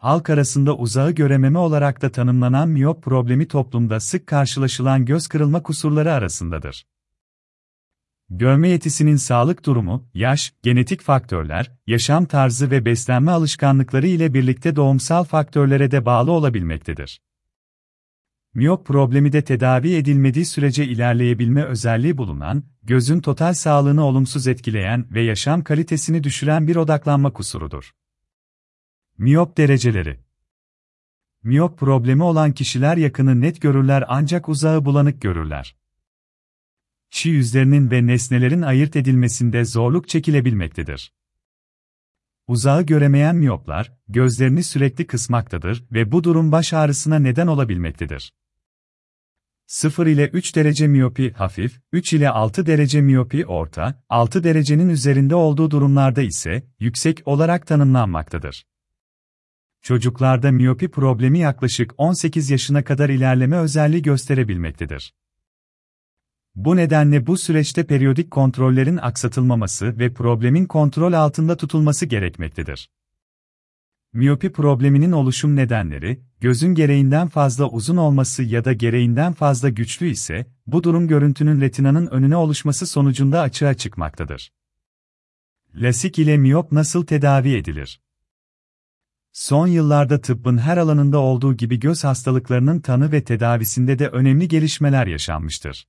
Halk arasında uzağı görememe olarak da tanımlanan miyop problemi toplumda sık karşılaşılan göz kırılma kusurları arasındadır. Görme yetisinin sağlık durumu, yaş, genetik faktörler, yaşam tarzı ve beslenme alışkanlıkları ile birlikte doğumsal faktörlere de bağlı olabilmektedir. Miyop problemi de tedavi edilmediği sürece ilerleyebilme özelliği bulunan, gözün total sağlığını olumsuz etkileyen ve yaşam kalitesini düşüren bir odaklanma kusurudur. Miyop dereceleri Miyop problemi olan kişiler yakını net görürler ancak uzağı bulanık görürler. Çi yüzlerinin ve nesnelerin ayırt edilmesinde zorluk çekilebilmektedir. Uzağı göremeyen miyoplar, gözlerini sürekli kısmaktadır ve bu durum baş ağrısına neden olabilmektedir. 0 ile 3 derece miyopi hafif, 3 ile 6 derece miyopi orta, 6 derecenin üzerinde olduğu durumlarda ise yüksek olarak tanımlanmaktadır. Çocuklarda miyopi problemi yaklaşık 18 yaşına kadar ilerleme özelliği gösterebilmektedir. Bu nedenle bu süreçte periyodik kontrollerin aksatılmaması ve problemin kontrol altında tutulması gerekmektedir. Miyopi probleminin oluşum nedenleri, gözün gereğinden fazla uzun olması ya da gereğinden fazla güçlü ise, bu durum görüntünün retinanın önüne oluşması sonucunda açığa çıkmaktadır. Lasik ile miyop nasıl tedavi edilir? Son yıllarda tıbbın her alanında olduğu gibi göz hastalıklarının tanı ve tedavisinde de önemli gelişmeler yaşanmıştır.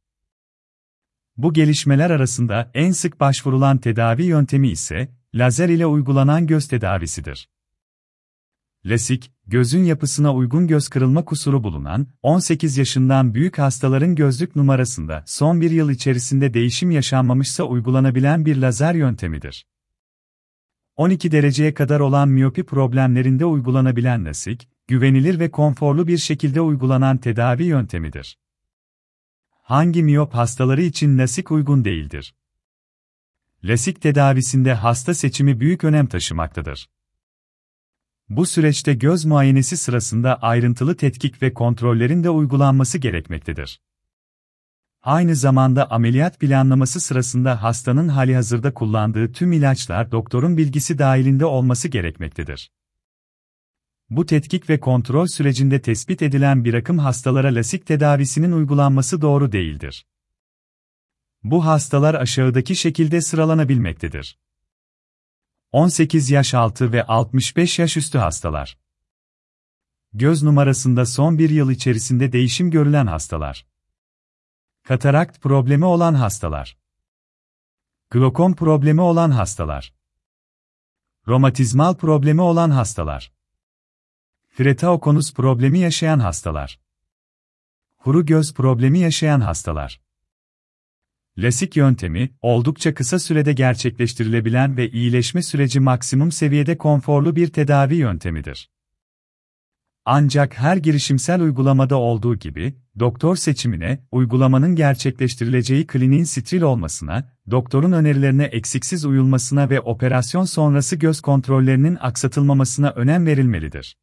Bu gelişmeler arasında en sık başvurulan tedavi yöntemi ise lazer ile uygulanan göz tedavisidir. LASIK, gözün yapısına uygun göz kırılma kusuru bulunan 18 yaşından büyük hastaların gözlük numarasında son bir yıl içerisinde değişim yaşanmamışsa uygulanabilen bir lazer yöntemidir. 12 dereceye kadar olan miyopi problemlerinde uygulanabilen LASIK, güvenilir ve konforlu bir şekilde uygulanan tedavi yöntemidir. Hangi miyop hastaları için LASIK uygun değildir? LASIK tedavisinde hasta seçimi büyük önem taşımaktadır. Bu süreçte göz muayenesi sırasında ayrıntılı tetkik ve kontrollerin de uygulanması gerekmektedir. Aynı zamanda ameliyat planlaması sırasında hastanın halihazırda kullandığı tüm ilaçlar doktorun bilgisi dahilinde olması gerekmektedir. Bu tetkik ve kontrol sürecinde tespit edilen bir akım hastalara lasik tedavisinin uygulanması doğru değildir. Bu hastalar aşağıdaki şekilde sıralanabilmektedir. 18 yaş altı ve 65 yaş üstü hastalar. Göz numarasında son bir yıl içerisinde değişim görülen hastalar. Katarakt problemi olan hastalar. Glokom problemi olan hastalar. Romatizmal problemi olan hastalar. Fretaokonus problemi yaşayan hastalar. Kuru göz problemi yaşayan hastalar. Lasik yöntemi, oldukça kısa sürede gerçekleştirilebilen ve iyileşme süreci maksimum seviyede konforlu bir tedavi yöntemidir. Ancak her girişimsel uygulamada olduğu gibi, doktor seçimine, uygulamanın gerçekleştirileceği kliniğin steril olmasına, doktorun önerilerine eksiksiz uyulmasına ve operasyon sonrası göz kontrollerinin aksatılmamasına önem verilmelidir.